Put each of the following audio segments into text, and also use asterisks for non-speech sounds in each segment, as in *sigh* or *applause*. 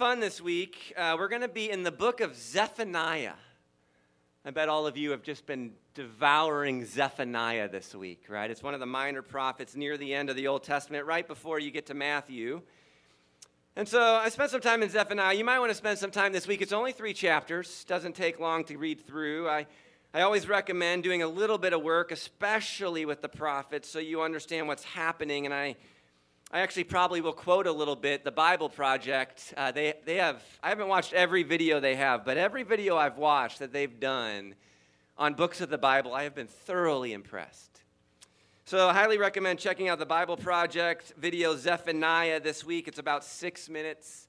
fun this week. Uh, we're going to be in the book of Zephaniah. I bet all of you have just been devouring Zephaniah this week, right? It's one of the minor prophets near the end of the Old Testament, right before you get to Matthew. And so I spent some time in Zephaniah. You might want to spend some time this week. It's only three chapters, doesn't take long to read through. I, I always recommend doing a little bit of work, especially with the prophets, so you understand what's happening. And I I actually probably will quote a little bit the Bible Project. Uh, they, they have, I haven't watched every video they have, but every video I've watched that they've done on books of the Bible, I have been thoroughly impressed. So I highly recommend checking out the Bible Project video Zephaniah this week. It's about six minutes.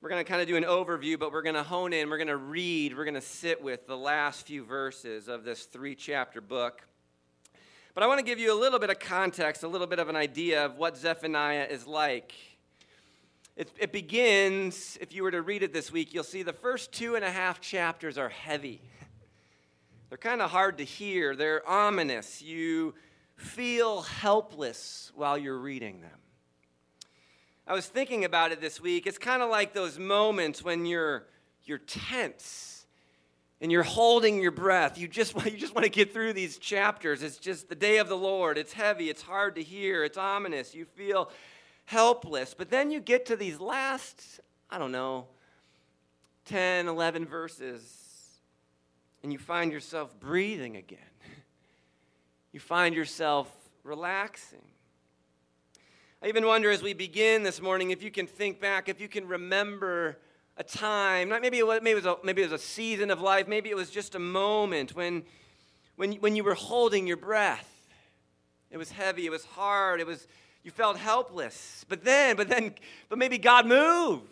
We're going to kind of do an overview, but we're going to hone in. We're going to read. We're going to sit with the last few verses of this three chapter book. But I want to give you a little bit of context, a little bit of an idea of what Zephaniah is like. It, it, begins, if you were to read it this week, you'll see the first two and a half chapters are heavy. *laughs* They're kind of hard to hear, they're ominous. You feel helpless while you're reading them. I was thinking about it this week. It's kind of like those moments when you're, you're tense and you're holding your breath. You just, *laughs* you just want to get through these chapters. It's just the day of the Lord. It's heavy, it's hard to hear, it's ominous. You feel helpless. But then you get to these last, I don't know, 10, 11 verses, and you find yourself breathing again. *laughs* You find yourself relaxing. I even wonder as we begin this morning if you can think back, if you can remember a time, maybe it was, maybe it was, a, maybe it was a season of life, maybe it was just a moment when, when, when you were holding your breath. It was heavy, it was hard, it was, you felt helpless. But then, but then, but maybe God moved.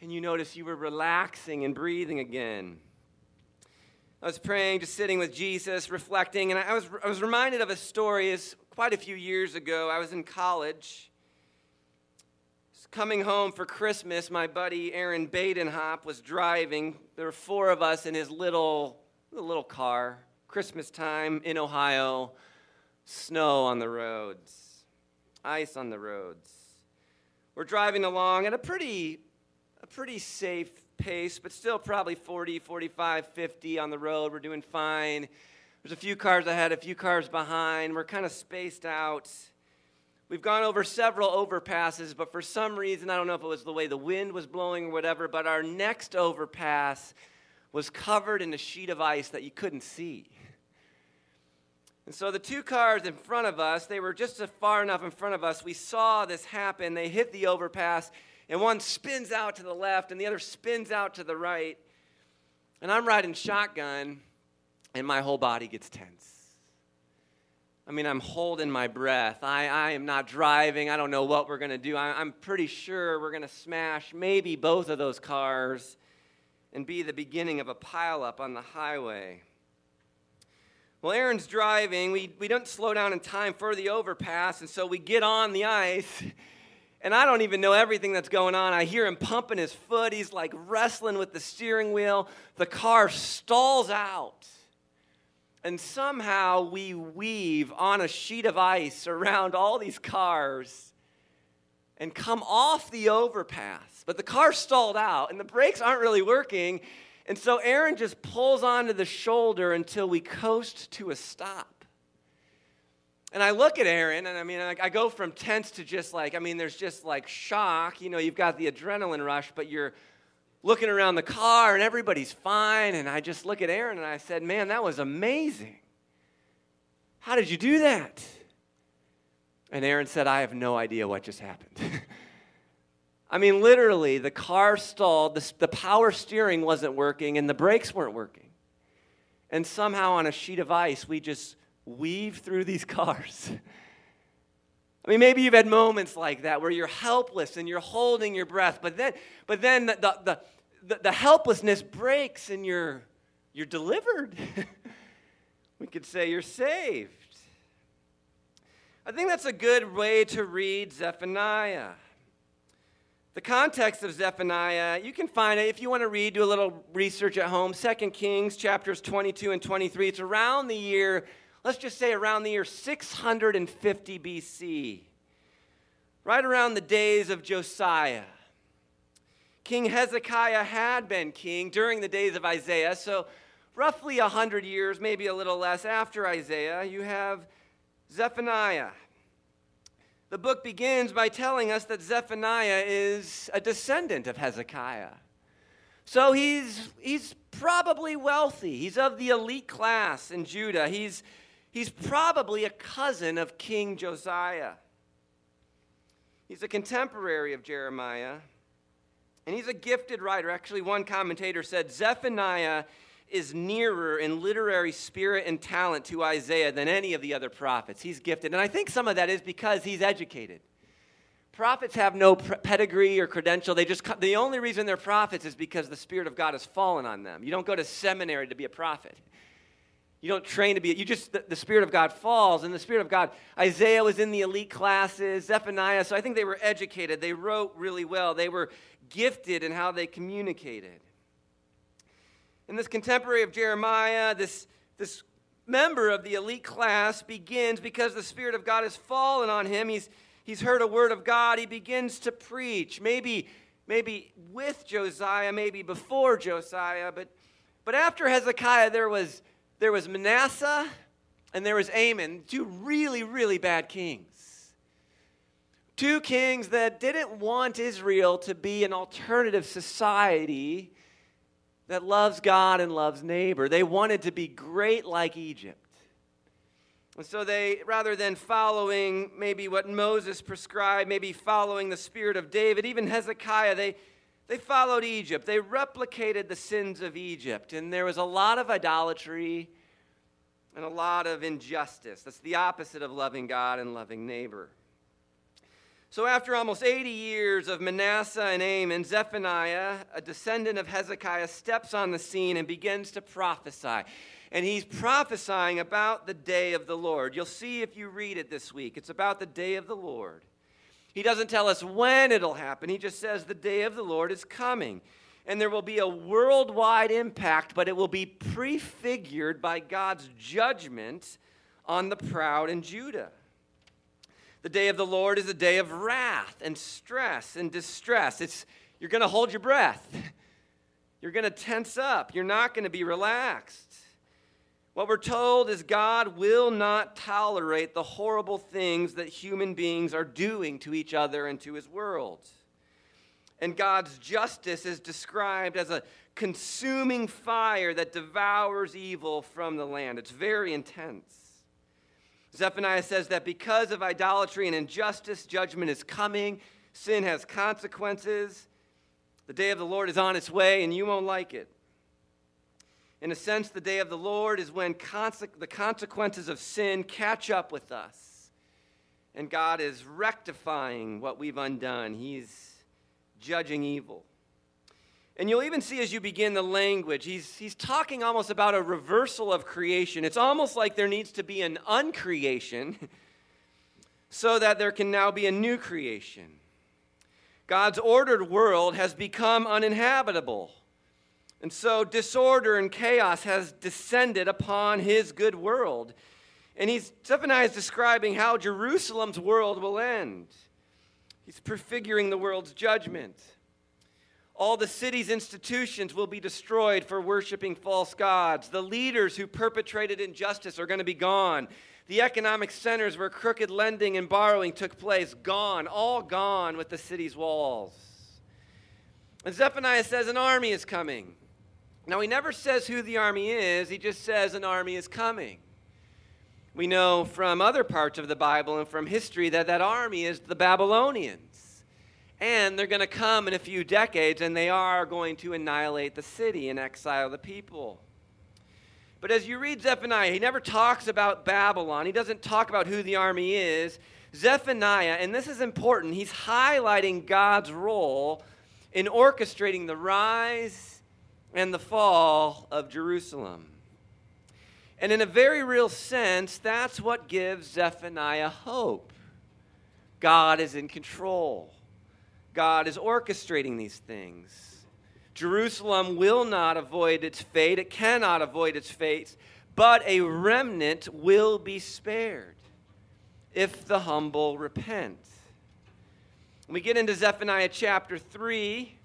And you noticed you were relaxing and breathing again. I was praying, just sitting with Jesus, reflecting, and I was, I was reminded of a story. It's quite a few years ago. I was in college coming home for Christmas, my buddy Aaron Badenhop was driving. There were four of us in his little, little car. Christmas time in Ohio, snow on the roads, ice on the roads. We're driving along at a pretty, a pretty safe pace, but still probably 40, 45, 50 on the road. We're doing fine. There's a few cars ahead, a few cars behind. We're kind of spaced out. We've gone over several overpasses, but for some reason, I don't know if it was the way the wind was blowing or whatever, but our next overpass was covered in a sheet of ice that you couldn't see. And so the two cars in front of us, they were just far enough in front of us. We saw this happen. They hit the overpass, and one spins out to the left, and the other spins out to the right. And I'm riding shotgun, and my whole body gets tense. I mean, I'm holding my breath. I, I am not driving. I don't know what we're going to do. I, I'm pretty sure we're going to smash maybe both of those cars and be the beginning of a pileup on the highway. Well, Aaron's driving. We, we don't slow down in time for the overpass, and so we get on the ice. *laughs* And I don't even know everything that's going on. I hear him pumping his foot. He's like wrestling with the steering wheel. The car stalls out and somehow we weave on a sheet of ice around all these cars and come off the overpass. But the car stalled out and the brakes aren't really working. And so Aaron just pulls onto the shoulder until we coast to a stop. And I look at Aaron, and I mean, I go from tense to just like, I mean, there's just like shock. You know, you've got the adrenaline rush, but you're looking around the car and everybody's fine. And I just look at Aaron and I said, Man, that was amazing. How did you do that? And Aaron said, I have no idea what just happened. *laughs* I mean, literally, the car stalled, the, the power steering wasn't working, and the brakes weren't working. And somehow, on a sheet of ice, we just weave through these *laughs* cars. I mean, maybe you've had moments like that where you're helpless and you're holding your breath, but then, but then the, the, the, the helplessness breaks and you're, you're delivered. *laughs* we could say you're saved. I think that's a good way to read Zephaniah. The context of Zephaniah, you can find it if you want to read, do a little research at home. 2 Kings chapters 22 and 23. It's around the year let's just say around the year 650 BC, right around the days of Josiah. King Hezekiah had been king during the days of Isaiah. So, roughly 100 years, maybe a little less after Isaiah, you have Zephaniah. The book begins by telling us that Zephaniah is a descendant of Hezekiah. So he's, he's probably wealthy. He's of the elite class in Judah. He's, he's probably a cousin of King Josiah. He's a contemporary of Jeremiah. And he's a gifted writer. Actually, one commentator said Zephaniah is nearer in literary spirit and talent to Isaiah than any of the other prophets. He's gifted. And I think some of that is because he's educated. Prophets have no pedigree or credential. They just the only reason they're prophets is because the spirit of God has fallen on them. You don't go to seminary to be a prophet. You don't train to be, you just, the, the, Spirit of God falls, and the Spirit of God, Isaiah was in the elite classes, Zephaniah, so I think they were educated. They wrote really well. They were gifted in how they communicated. In this contemporary of Jeremiah, this, this member of the elite class begins because the Spirit of God has fallen on him. He's, he's heard a word of God. He begins to preach, maybe, maybe with Josiah, maybe before Josiah, but, but after Hezekiah, there was, there was Manasseh and there was Amon, two really, really bad kings. Two kings that didn't want Israel to be an alternative society that loves God and loves neighbor. They wanted to be great like Egypt. And so they, rather than following maybe what Moses prescribed, maybe following the spirit of David, even Hezekiah, they, they followed Egypt. They replicated the sins of Egypt. And there was a lot of idolatry and a lot of injustice. That's the opposite of loving God and loving neighbor. So, after almost 80 years of Manasseh and Amon, Zephaniah, a descendant of Hezekiah, steps on the scene and begins to prophesy. And he's prophesying about the day of the Lord. You'll see if you read it this week. It's about the day of the Lord. He doesn't tell us when it'll happen, he just says the day of the Lord is coming. And there will be a worldwide impact, but it will be prefigured by God's judgment on the proud in Judah. The day of the Lord is a day of wrath and stress and distress. It's, you're going to hold your breath. *laughs* You're going to tense up. You're not going to be relaxed. What we're told is God will not tolerate the horrible things that human beings are doing to each other and to his world. And God's justice is described as a consuming fire that devours evil from the land. It's very intense. Zephaniah says that because of idolatry and injustice, judgment is coming, sin has consequences. The day of the Lord is on its way, and you won't like it. In a sense, the day of the Lord is when conse- the consequences of sin catch up with us. And God is rectifying what we've undone, He's judging evil. And you'll even see as you begin the language, he's, he's talking almost about a reversal of creation. It's almost like there needs to be an uncreation *laughs* so that there can now be a new creation. God's ordered world has become uninhabitable. And so disorder and chaos has descended upon his good world. And he's, Zephaniah is describing how Jerusalem's world will end. He's prefiguring the world's judgment. All the city's institutions will be destroyed for worshiping false gods. The leaders who perpetrated injustice are going to be gone. The economic centers where crooked lending and borrowing took place, gone, all gone with the city's walls. And Zephaniah says an army is coming. Now, he never says who the army is, he just says an army is coming. We know from other parts of the Bible and from history that that army is the Babylonians. And they're going to come in a few decades and they are going to annihilate the city and exile the people. But as you read Zephaniah, he never talks about Babylon. He doesn't talk about who the army is. Zephaniah, and this is important, he's highlighting God's role in orchestrating the rise and the fall of Jerusalem. And in a very real sense, that's what gives Zephaniah hope. God is in control. God is orchestrating these things. Jerusalem will not avoid its fate, it cannot avoid its fate, but a remnant will be spared if the humble repent. We get into Zephaniah chapter 3,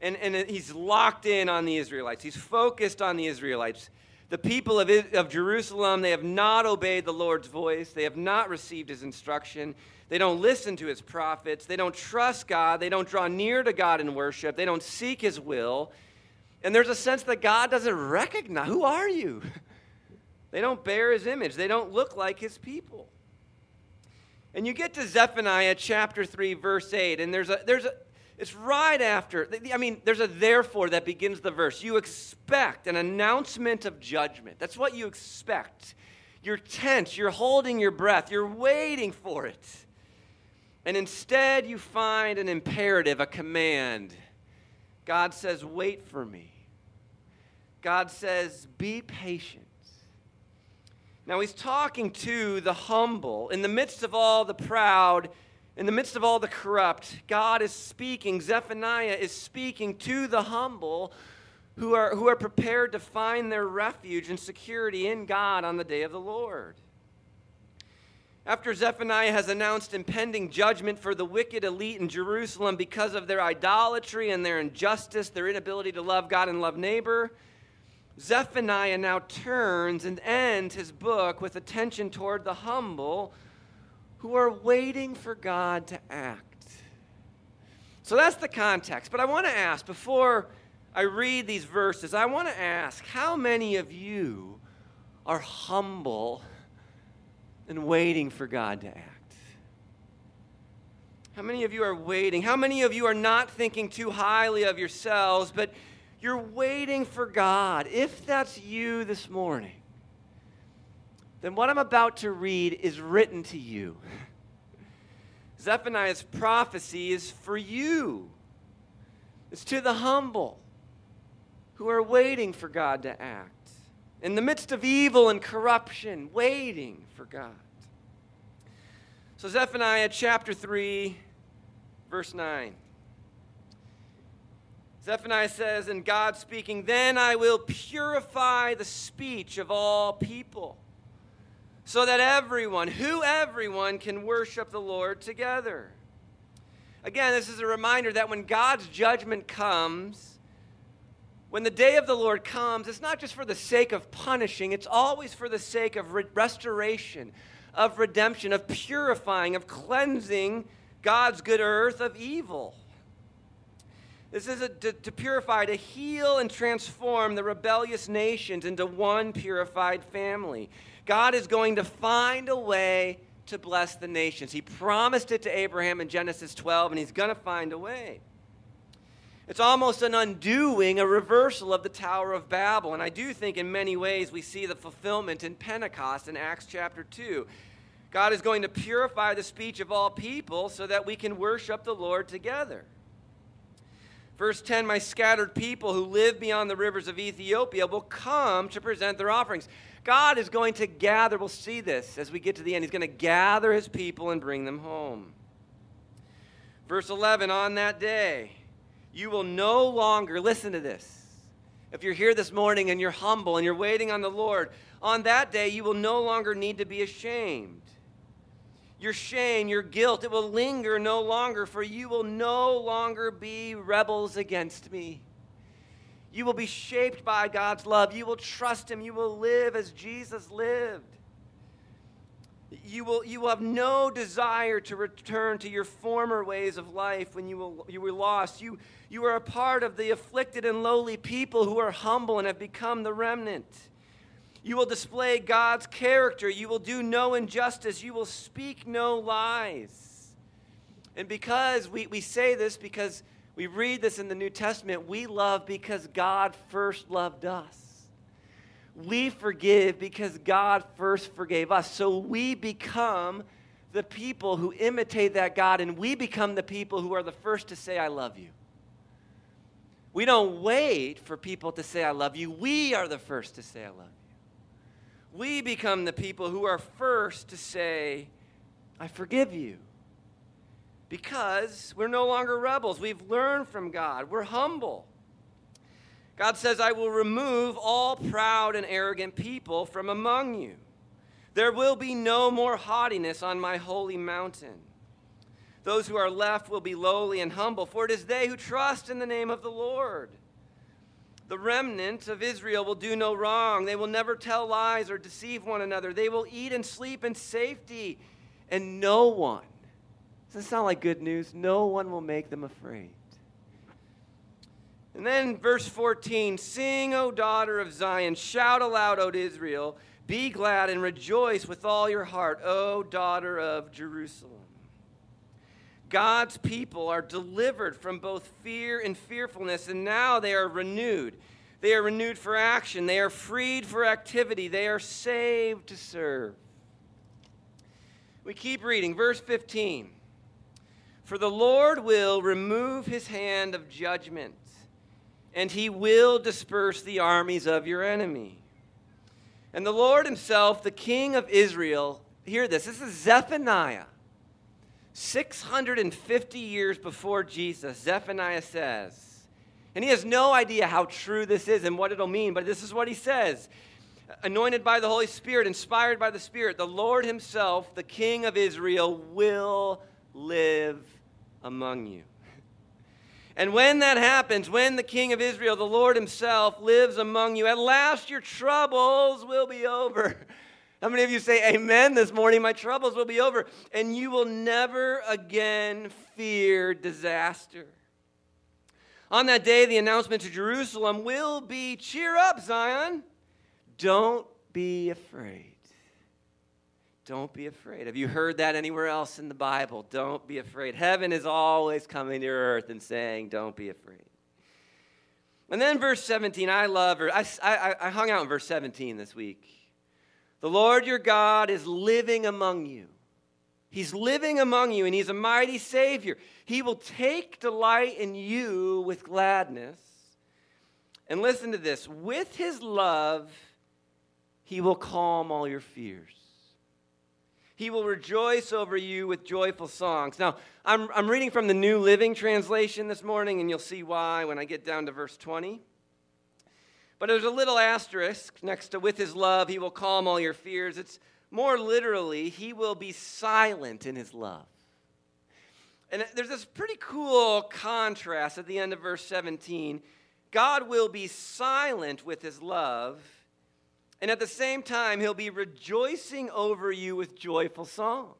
And, and he's locked in on the Israelites. He's focused on the Israelites. The people of, of Jerusalem, they have not obeyed the Lord's voice. They have not received his instruction. They don't listen to his prophets. They don't trust God. They don't draw near to God in worship. They don't seek his will. And there's a sense that God doesn't recognize who are you? *laughs* They don't bear his image. They don't look like his people. And you get to Zephaniah chapter 3 verse 8 and there's a there's a it's right after I mean there's a therefore that begins the verse. You expect an announcement of judgment. That's what you expect. You're tense, you're holding your breath, you're waiting for it. And instead, you find an imperative, a command. God says, Wait for me. God says, Be patient. Now, he's talking to the humble. In the midst of all the proud, in the midst of all the corrupt, God is speaking. Zephaniah is speaking to the humble who are, who are prepared to find their refuge and security in God on the day of the Lord. After Zephaniah has announced impending judgment for the wicked elite in Jerusalem because of their idolatry and their injustice, their inability to love God and love neighbor, Zephaniah now turns and ends his book with attention toward the humble who are waiting for God to act. So that's the context. But I want to ask, before I read these verses, I want to ask how many of you are humble and waiting for God to act? How many of you are waiting? How many of you are not thinking too highly of yourselves, but you're waiting for God? If that's you this morning, then what I'm about to read is written to you. *laughs* Zephaniah's prophecy is for you, it's to the humble who are waiting for God to act in the midst of evil and corruption, waiting for God. So, Zephaniah chapter 3, verse 9. Zephaniah says, and God speaking, Then I will purify the speech of all people, so that everyone, who everyone, can worship the Lord together. Again, this is a reminder that when God's judgment comes, when the day of the Lord comes, it's not just for the sake of punishing, it's always for the sake of re- restoration, of redemption, of purifying, of cleansing God's good earth of evil. This is a, to, to purify, to heal and transform the rebellious nations into one purified family. God is going to find a way to bless the nations. He promised it to Abraham in Genesis 12, and he's going to find a way. It's almost an undoing, a reversal of the Tower of Babel. And I do think in many ways we see the fulfillment in Pentecost in Acts chapter 2. God is going to purify the speech of all people so that we can worship the Lord together. Verse 10 My scattered people who live beyond the rivers of Ethiopia will come to present their offerings. God is going to gather, we'll see this as we get to the end. He's going to gather his people and bring them home. Verse 11 On that day, you will no longer, listen to this. If you're here this morning and you're humble and you're waiting on the Lord, on that day you will no longer need to be ashamed. Your shame, your guilt, it will linger no longer, for you will no longer be rebels against me. You will be shaped by God's love. You will trust Him. You will live as Jesus lived. You will, you will have no desire to return to your former ways of life when you, will, you were lost. You, you are a part of the afflicted and lowly people who are humble and have become the remnant. You will display God's character. You will do no injustice. You will speak no lies. And because we, we say this, because we read this in the New Testament, we love because God first loved us. We forgive because God first forgave us. So we become the people who imitate that God, and we become the people who are the first to say, I love you. We don't wait for people to say, I love you. We are the first to say, I love you. We become the people who are first to say, I forgive you. Because we're no longer rebels. We've learned from God. We're humble. God says, I will remove all proud and arrogant people from among you. There will be no more haughtiness on my holy mountain. Those who are left will be lowly and humble, for it is they who trust in the name of the Lord. The remnant of Israel will do no wrong. They will never tell lies or deceive one another. They will eat and sleep in safety, and no one, does this sound like good news? No one will make them afraid. And then verse 14 Sing, O daughter of Zion, shout aloud, O Israel, be glad and rejoice with all your heart, O daughter of Jerusalem. God's people are delivered from both fear and fearfulness, and now they are renewed. They are renewed for action. They are freed for activity. They are saved to serve. We keep reading, verse 15. For the Lord will remove his hand of judgment, and he will disperse the armies of your enemy. And the Lord himself, the King of Israel, hear this, this is Zephaniah 650 years before Jesus, Zephaniah says, and he has no idea how true this is and what it'll mean, but this is what he says Anointed by the Holy Spirit, inspired by the Spirit, the Lord Himself, the King of Israel, will live among you. And when that happens, when the King of Israel, the Lord Himself, lives among you, at last your troubles will be over. How many of you say amen this morning? My troubles will be over, and you will never again fear disaster. On that day, the announcement to Jerusalem will be Cheer up, Zion. Don't be afraid. Don't be afraid. Have you heard that anywhere else in the Bible? Don't be afraid. Heaven is always coming to earth and saying, Don't be afraid. And then verse 17, I love. I, I, I hung out in verse 17 this week. The Lord your God is living among you. He's living among you, and He's a mighty Savior. He will take delight in you with gladness. And listen to this with His love, He will calm all your fears. He will rejoice over you with joyful songs. Now, I'm, I'm reading from the New Living Translation this morning, and you'll see why when I get down to verse 20. But there's a little asterisk next to with his love, he will calm all your fears. It's more literally, he will be silent in his love. And there's this pretty cool contrast at the end of verse 17. God will be silent with his love, and at the same time, he'll be rejoicing over you with joyful songs.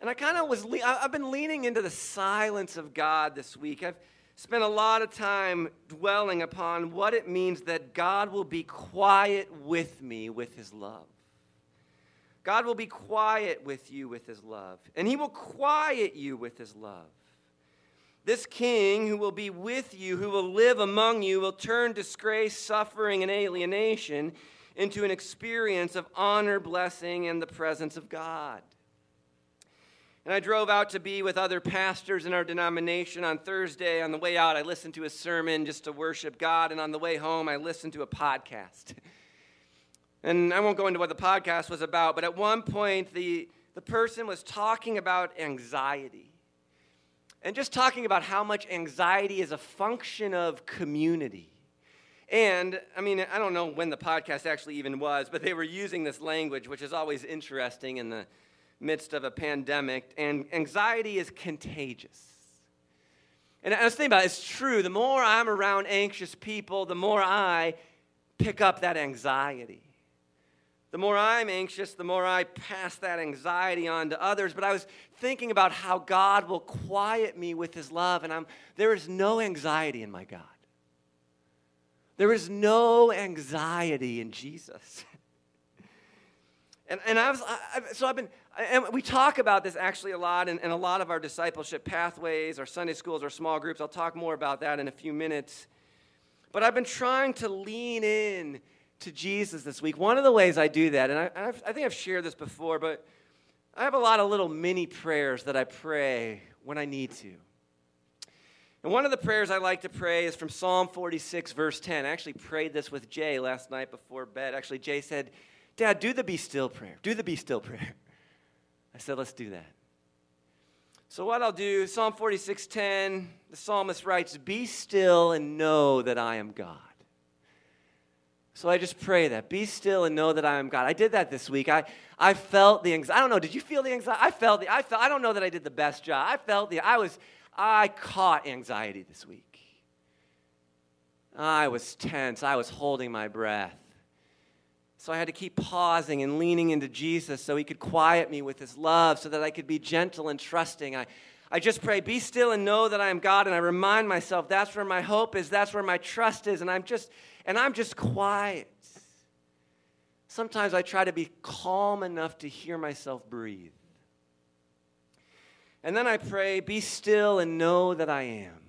And I kind of was, le- I've been leaning into the silence of God this week. I've spent a lot of time dwelling upon what it means that God will be quiet with me with his love. God will be quiet with you with his love, and he will quiet you with his love. This king who will be with you, who will live among you, will turn disgrace, suffering, and alienation into an experience of honor, blessing, and the presence of God. And I drove out to be with other pastors in our denomination on Thursday. On the way out, I listened to a sermon just to worship God. And on the way home, I listened to a podcast. *laughs* And I won't go into what the podcast was about, but at one point, the, the person was talking about anxiety. And just talking about how much anxiety is a function of community. And I mean, I don't know when the podcast actually even was, but they were using this language, which is always interesting in the midst of a pandemic, and anxiety is contagious. And I was thinking about it, it's true. The more I'm around anxious people, the more I pick up that anxiety. The more I'm anxious, the more I pass that anxiety on to others. But I was thinking about how God will quiet me with his love, and I'm, there is no anxiety in my God. There is no anxiety in Jesus. *laughs* And, and I was, I, so I've been, and we talk about this actually a lot in, in a lot of our discipleship pathways, our Sunday schools, our small groups. I'll talk more about that in a few minutes. But I've been trying to lean in to Jesus this week. One of the ways I do that, and I, I think I've shared this before, but I have a lot of little mini prayers that I pray when I need to. And one of the prayers I like to pray is from Psalm 46, verse 10. I actually prayed this with Jay last night before bed. Actually, Jay said, Dad, do the be still prayer. Do the be still prayer. I said, let's do that. So what I'll do, Psalm 46:10, the psalmist writes, "Be still and know that I am God." So I just pray that. Be still and know that I am God. I did that this week. I, I felt the anxiety. I don't know. Did you feel the anxiety? I felt the, I felt, I don't know that I did the best job. I felt the, I was, I caught anxiety this week. I was tense. I was holding my breath. So I had to keep pausing and leaning into Jesus so he could quiet me with his love so that I could be gentle and trusting. I, I just pray, be still and know that I am God. And I remind myself that's where my hope is, that's where my trust is. And I'm just, and I'm just quiet. Sometimes I try to be calm enough to hear myself breathe. And then I pray, be still and know that I am.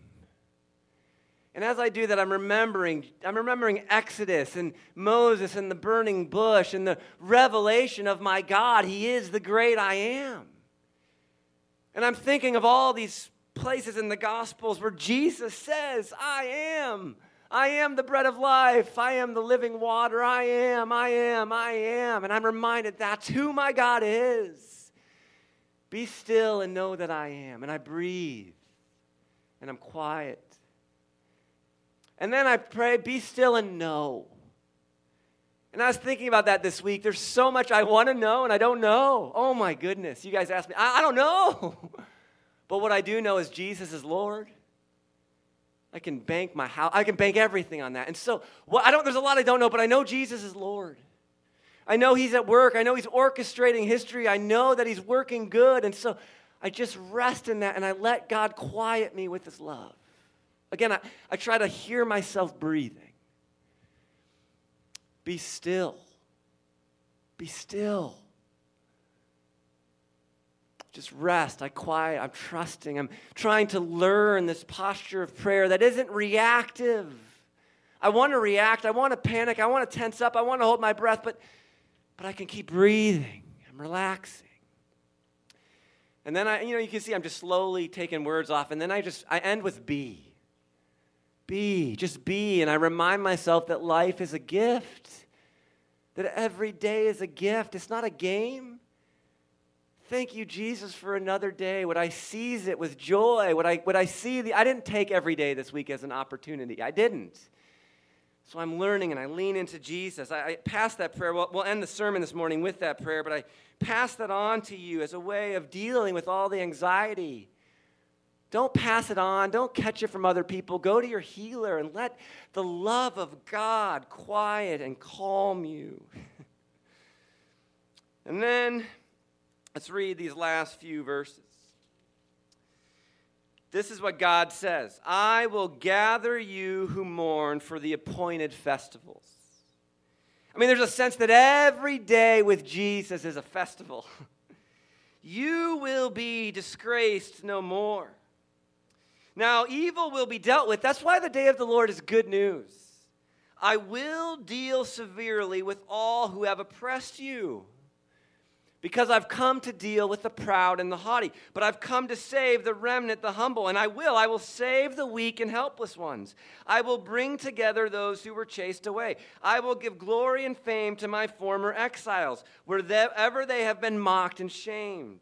And as I do that, I'm remembering, I'm remembering Exodus and Moses and the burning bush and the revelation of my God. He is the great I am. And I'm thinking of all these places in the Gospels where Jesus says, I am I am the bread of life. I am the living water. I am, I am, I am. And I'm reminded that's who my God is. Be still and know that I am. And I breathe and I'm quiet. And then I pray, be still and know. And I was thinking about that this week. There's so much I want to know and I don't know. Oh my goodness. You guys ask me, I, I don't know. *laughs* but what I do know is Jesus is Lord. I can bank my house. I can bank everything on that. And so, well, I don't, there's a lot I don't know, but I know Jesus is Lord. I know He's at work. I know He's orchestrating history. I know that He's working good. And so I just rest in that and I let God quiet me with His love. Again, I, I try to hear myself breathing. Be still. Be still just rest. I quiet. I'm trusting. I'm trying to learn this posture of prayer that isn't reactive. I want to react. I want to panic. I want to tense up. I want to hold my breath, but, but I can keep breathing. I'm relaxing. And then I, you know, you can see I'm just slowly taking words off, and then I just I end with be. Be, just be. And I remind myself that life is a gift. That every day is a gift. It's not a game. Thank you, Jesus, for another day. Would I seize it with joy? Would I, would I see the. I didn't take every day this week as an opportunity. I didn't. So I'm learning and I lean into Jesus. I, I pass that prayer. We'll, we'll end the sermon this morning with that prayer, but I pass that on to you as a way of dealing with all the anxiety. Don't pass it on. Don't catch it from other people. Go to your healer and let the love of God quiet and calm you. *laughs* and then Let's read these last few verses. This is what God says I will gather you who mourn for the appointed festivals. I mean, there's a sense that every day with Jesus is a festival. *laughs* you will be disgraced no more. Now, evil will be dealt with. That's why the day of the Lord is good news. I will deal severely with all who have oppressed you because I've come to deal with the proud and the haughty. But I've come to save the remnant, the humble, and I will. I will save the weak and helpless ones. I will bring together those who were chased away. I will give glory and fame to my former exiles, wherever they have been mocked and shamed.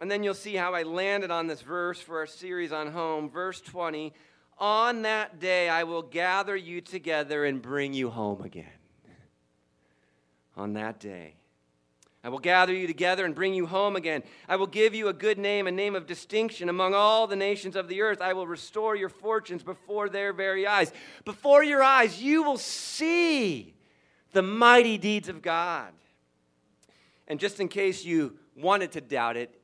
And then you'll see how I landed on this verse for our series on home. Verse 20 On that day I will gather you together and bring you home again. On that day. I will gather you together and bring you home again. I will give you a good name, a name of distinction among all the nations of the earth. I will restore your fortunes before their very eyes. Before your eyes, you will see the mighty deeds of God. And just in case you wanted to doubt it,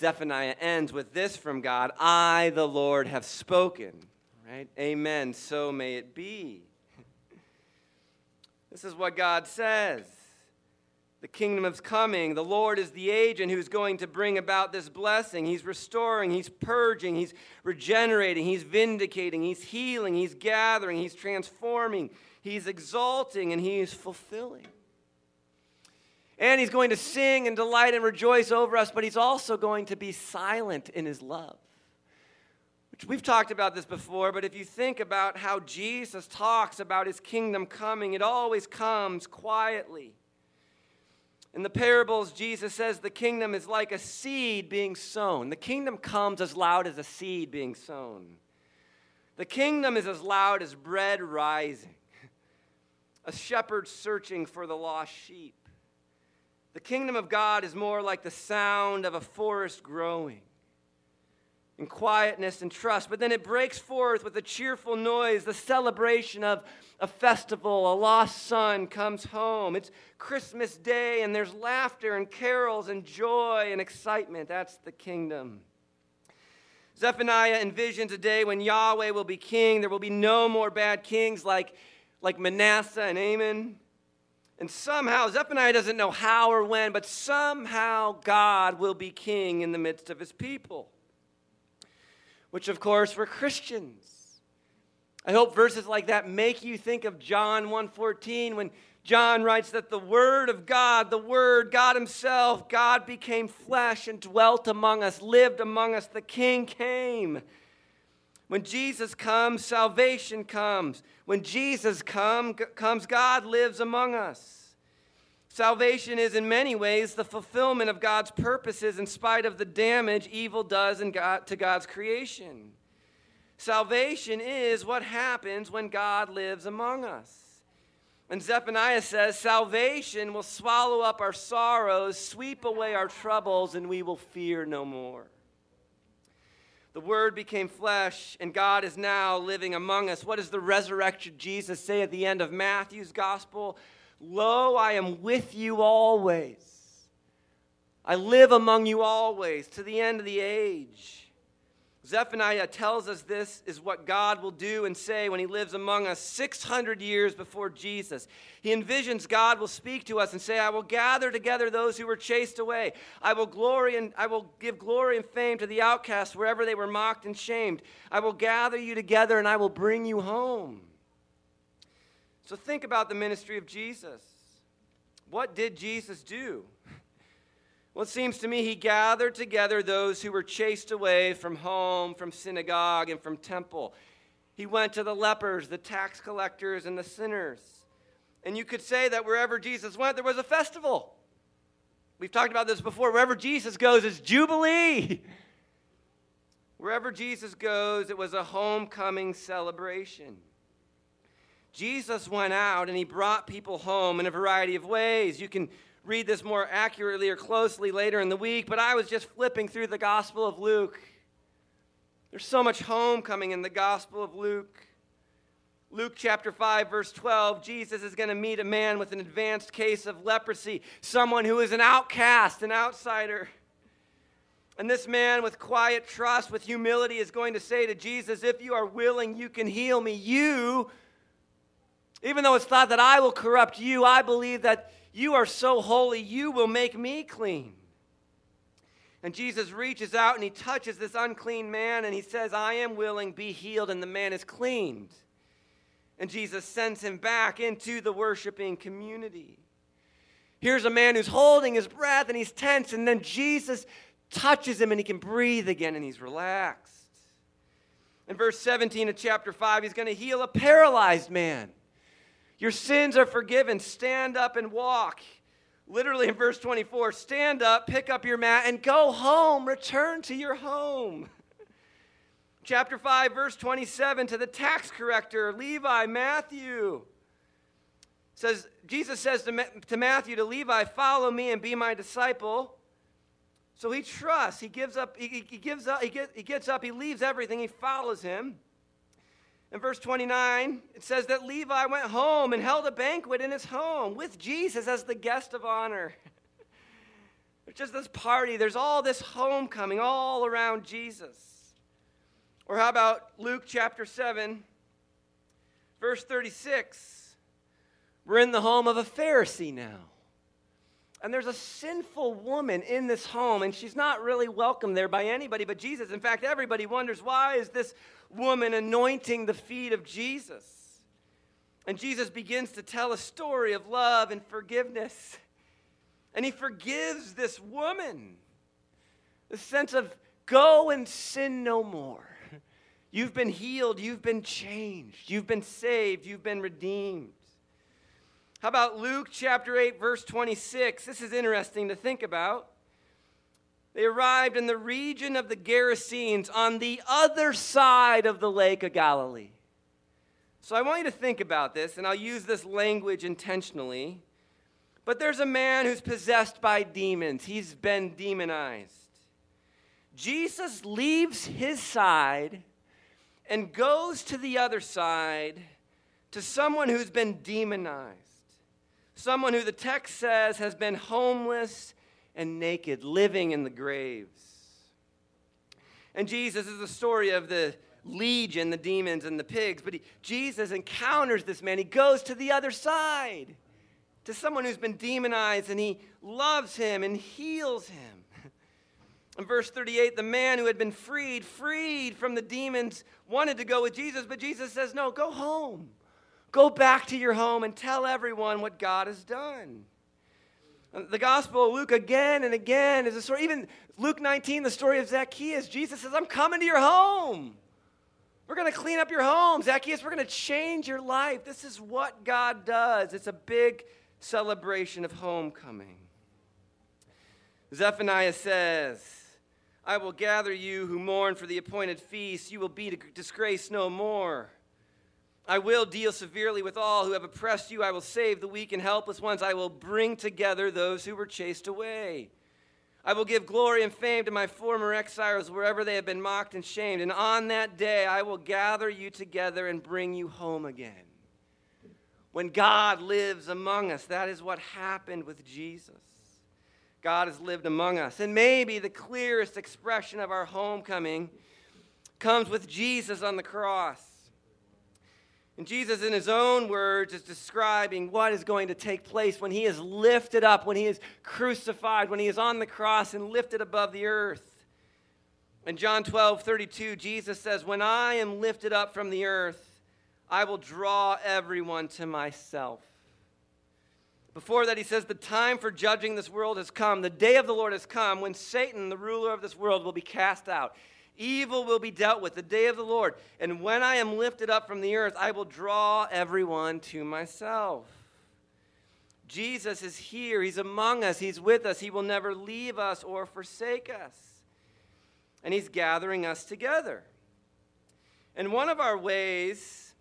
Zephaniah ends with this from God I, the Lord, have spoken. Right? Amen. So may it be. *laughs* This is what God says. The kingdom is coming. The Lord is the agent who's going to bring about this blessing. He's restoring, He's purging, He's regenerating, He's vindicating, He's healing, He's gathering, He's transforming, He's exalting, and He's fulfilling. And He's going to sing and delight and rejoice over us, but He's also going to be silent in His love. We've talked about this before, but if you think about how Jesus talks about His kingdom coming, it always comes quietly in the parables, Jesus says the kingdom is like a seed being sown. The kingdom comes as loud as a seed being sown. The kingdom is as loud as bread rising. *laughs* a shepherd searching for the lost sheep. The kingdom of God is more like the sound of a forest growing in quietness and trust, but then it breaks forth with a cheerful noise, the celebration of a festival. A lost son comes home. It's Christmas Day, and there's laughter and carols and joy and excitement. That's the kingdom. Zephaniah envisions a day when Yahweh will be king. There will be no more bad kings like, like Manasseh and Amon. And somehow, Zephaniah doesn't know how or when, but somehow God will be king in the midst of his people which of course we're Christians. I hope verses like that make you think of John 1:14 when John writes that the word of God, the word God himself, God became flesh and dwelt among us, lived among us, the king came. When Jesus comes, salvation comes. When Jesus come, comes, God lives among us. Salvation is, in many ways, the fulfillment of God's purposes in spite of the damage evil does in God, to God's creation. Salvation is what happens when God lives among us. And Zephaniah says, Salvation will swallow up our sorrows, sweep away our troubles, and we will fear no more. The Word became flesh, and God is now living among us. What does the resurrected Jesus say at the end of Matthew's gospel? Lo, I am with you always. I live among you always to the end of the age. Zephaniah tells us this is what God will do and say when he lives among us 600 years before Jesus. He envisions God will speak to us and say, I will gather together those who were chased away. I will glory and I will give glory and fame to the outcasts wherever they were mocked and shamed. I will gather you together and I will bring you home. So think about the ministry of Jesus. What did Jesus do? Well, it seems to me he gathered together those who were chased away from home, from synagogue, and from temple. He went to the lepers, the tax collectors, and the sinners. And you could say that wherever Jesus went, there was a festival. We've talked about this before. Wherever Jesus goes, it's Jubilee. *laughs* Wherever Jesus goes, it was a homecoming celebration. Jesus went out and he brought people home in a variety of ways. You can read this more accurately or closely later in the week, but I was just flipping through the Gospel of Luke. There's so much homecoming in the Gospel of Luke. Luke chapter 5, verse 12, Jesus is going to meet a man with an advanced case of leprosy, someone who is an outcast, an outsider. And this man, with quiet trust, with humility, is going to say to Jesus, If you are willing, you can heal me. You even though it's thought that I will corrupt you, I believe that you are so holy, you will make me clean. And Jesus reaches out and he touches this unclean man and he says, I am willing, be healed. And the man is cleaned. And Jesus sends him back into the worshiping community. Here's a man who's holding his breath and he's tense, and then Jesus touches him and he can breathe again and he's relaxed. In verse 17 of chapter 5, he's going to heal a paralyzed man. Your sins are forgiven. Stand up and walk. Literally in verse 24, stand up, pick up your mat, and go home. Return to your home. *laughs* Chapter 5, verse 27, to the tax collector, Levi, Matthew. Says, Jesus says to, to Matthew, to Levi, follow me and be my disciple. So he trusts. He gives up, he, he gives up, he, get, he gets up, he leaves everything, he follows him. In verse 29, it says that Levi went home and held a banquet in his home with Jesus as the guest of honor. *laughs* There's just this party, there's all this homecoming all around Jesus. Or how about Luke chapter 7, verse 36? We're in the home of a Pharisee now. And there's a sinful woman in this home, and she's not really welcome there by anybody but Jesus. In fact, everybody wonders why is this woman anointing the feet of Jesus? And Jesus begins to tell a story of love and forgiveness. And he forgives this woman. The sense of go and sin no more. You've been healed, you've been changed, you've been saved, you've been redeemed. How about Luke chapter 8, verse 26? This is interesting to think about. They arrived in the region of the Gerasenes on the other side of the Lake of Galilee. So I want you to think about this, and I'll use this language intentionally. But there's a man who's possessed by demons, he's been demonized. Jesus leaves his side and goes to the other side to someone who's been demonized, someone who the text says has been homeless and naked, living in the graves. And Jesus is the story of the legion, the demons, and the pigs. But he, Jesus encounters this man. He goes to the other side, to someone who's been demonized, and he loves him and heals him. *laughs* In verse 38, the man who had been freed, freed from the demons, wanted to go with Jesus, but Jesus says, No, go home. Go back to your home and tell everyone what God has done. The Gospel of Luke again and again is a story. Even Luke 19, the story of Zacchaeus, Jesus says, I'm coming to your home. We're going to clean up your home. Zacchaeus, we're going to change your life. This is what God does. It's a big celebration of homecoming. Zephaniah says, I will gather you who mourn for the appointed feast. You will be disgraced no more. I will deal severely with all who have oppressed you. I will save the weak and helpless ones. I will bring together those who were chased away. I will give glory and fame to my former exiles wherever they have been mocked and shamed. And on that day, I will gather you together and bring you home again. When God lives among us, that is what happened with Jesus. God has lived among us. And maybe the clearest expression of our homecoming comes with Jesus on the cross. And Jesus, in his own words, is describing what is going to take place when he is lifted up, when he is crucified, when he is on the cross and lifted above the earth. In John 12, 32, Jesus says, When I am lifted up from the earth, I will draw everyone to myself. Before that, he says, The time for judging this world has come. The day of the Lord has come when Satan, the ruler of this world, will be cast out. Evil will be dealt with the day of the Lord. And when I am lifted up from the earth, I will draw everyone to myself. Jesus is here. He's among us. He's with us. He will never leave us or forsake us. And He's gathering us together. And one of our ways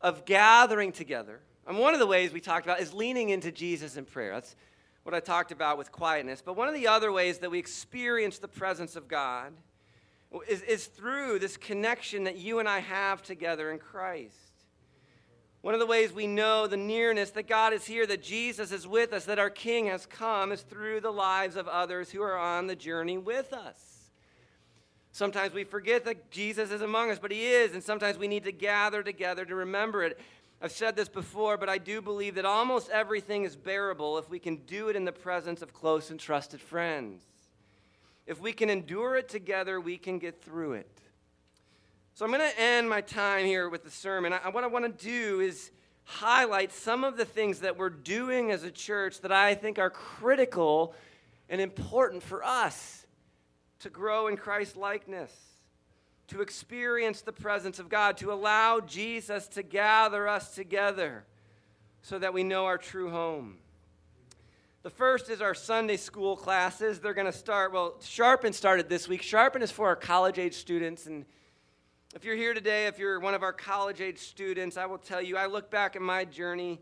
of gathering together, and one of the ways we talked about is leaning into Jesus in prayer. That's what I talked about with quietness. But one of the other ways that we experience the presence of God is, is through this connection that you and I have together in Christ. One of the ways we know the nearness that God is here, that Jesus is with us, that our King has come, is through the lives of others who are on the journey with us. Sometimes we forget that Jesus is among us, but He is, and sometimes we need to gather together to remember it. I've said this before, but I do believe that almost everything is bearable if we can do it in the presence of close and trusted friends. If we can endure it together, we can get through it. So I'm going to end my time here with the sermon. I, what I want to do is highlight some of the things that we're doing as a church that I think are critical and important for us to grow in Christ likeness, to experience the presence of God, to allow Jesus to gather us together so that we know our true home. The first is our Sunday school classes. They're going to start, well, Sharpen started this week. Sharpen is for our college age students. And if you're here today, if you're one of our college age students, I will tell you, I look back at my journey.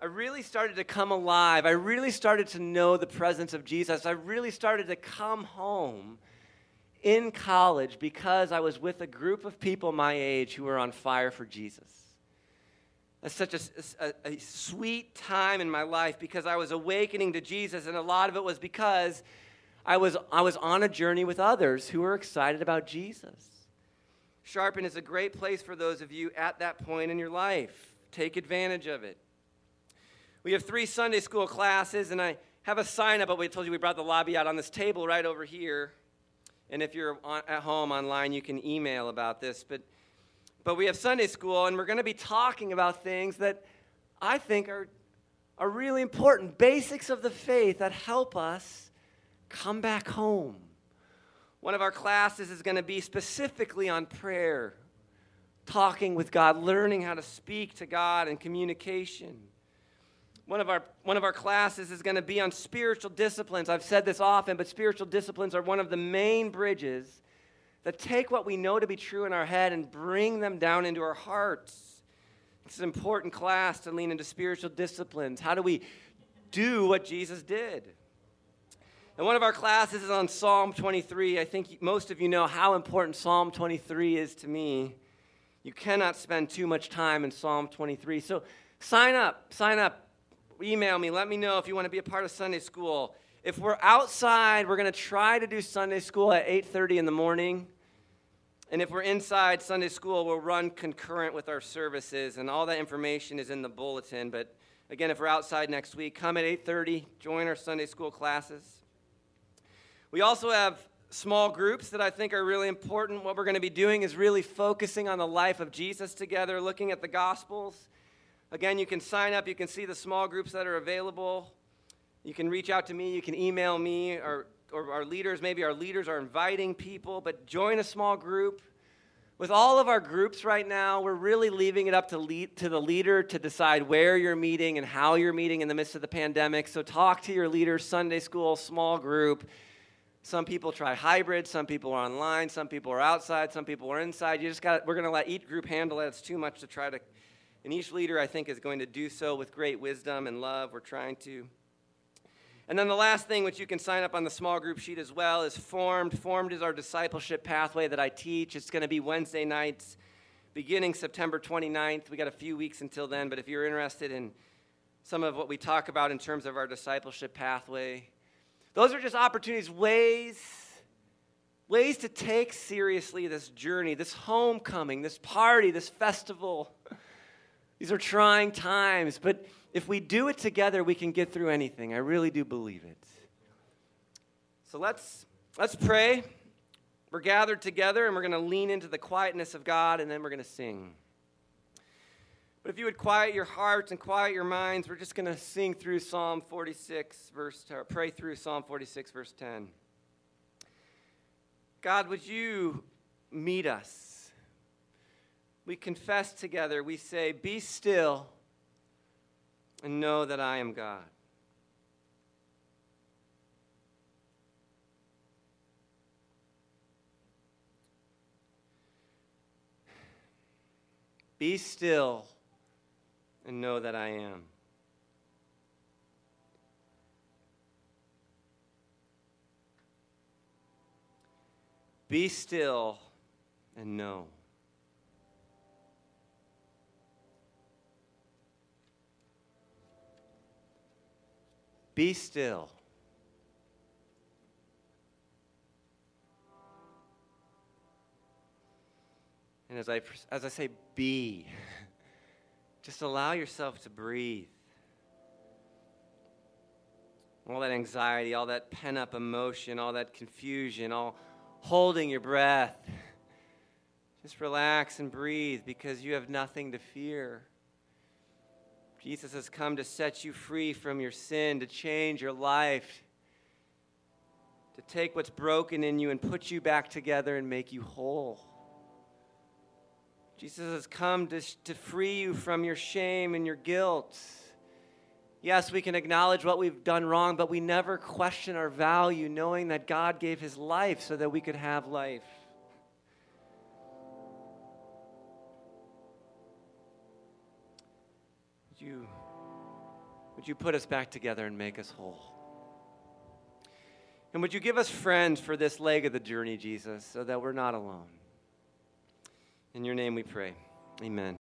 I really started to come alive. I really started to know the presence of Jesus. I really started to come home in college because I was with a group of people my age who were on fire for Jesus. That's such a, a, a, sweet time in my life because I was awakening to Jesus, and a lot of it was because I was, I was on a journey with others who were excited about Jesus. Sharpen is a great place for those of you at that point in your life. Take advantage of it. We have three Sunday school classes, and I have a sign up, but we told you we brought the lobby out on this table right over here. And if you're on, at home online, you can email about this. But but we have Sunday school, and we're going to be talking about things that I think are, are really important basics of the faith that help us come back home. One of our classes is going to be specifically on prayer, talking with God, learning how to speak to God and communication. One of, our, one of our classes is going to be on spiritual disciplines. I've said this often, but spiritual disciplines are one of the main bridges that take what we know to be true in our head and bring them down into our hearts. It's an important class to lean into spiritual disciplines. How do we do what Jesus did? And one of our classes is on Psalm 23. I think most of you know how important Psalm 23 is to me. You cannot spend too much time in Psalm 23. So sign up, sign up, email me, let me know if you want to be a part of Sunday school. If we're outside, we're going to try to do Sunday school at 8:30 in the morning. And if we're inside Sunday school, we'll run concurrent with our services and all that information is in the bulletin, but again, if we're outside next week, come at 8:30, join our Sunday school classes. We also have small groups that I think are really important. What we're going to be doing is really focusing on the life of Jesus together, looking at the Gospels. Again, you can sign up, you can see the small groups that are available. You can reach out to me, you can email me, or, or our leaders. Maybe our leaders are inviting people, but join a small group. With all of our groups right now, we're really leaving it up to, lead, to the leader to decide where you're meeting and how you're meeting in the midst of the pandemic. So talk to your leader, Sunday school, small group some people try hybrid, some people are online, some people are outside, some people are inside. You just got we're going to let each group handle it. It's too much to try to and each leader I think is going to do so with great wisdom and love. We're trying to. And then the last thing which you can sign up on the small group sheet as well is formed. Formed is our discipleship pathway that I teach. It's going to be Wednesday nights beginning September 29th. We got a few weeks until then, but if you're interested in some of what we talk about in terms of our discipleship pathway, those are just opportunities, ways, ways to take seriously this journey, this homecoming, this party, this festival. These are trying times, but if we do it together, we can get through anything. I really do believe it. So let's let's pray. We're gathered together and we're going to lean into the quietness of God and then we're going to sing. But if you would quiet your hearts and quiet your minds, we're just going to sing through Psalm 46, verse, pray through Psalm 46, verse 10. God, would you meet us? We confess together, we say, Be still and know that I am God. Be still and know that I am. Be still and know. Be still. And as I, as I say, be. *laughs* Just allow yourself to breathe. All that anxiety, all that pent up emotion, all that confusion, all holding your breath. *laughs* Just relax and breathe because you have nothing to fear. Jesus has come to set you free from your sin, to change your life, to take what's broken in you and put you back together and make you whole. Jesus has come to, to free you from your shame and your guilt. Yes, we can acknowledge what we've done wrong, but we never question our value, knowing that God gave his life so that we could have life. Would you put us back together and make us whole? And would you give us friends for this leg of the journey, Jesus, so that we're not alone? In your name we pray. Amen.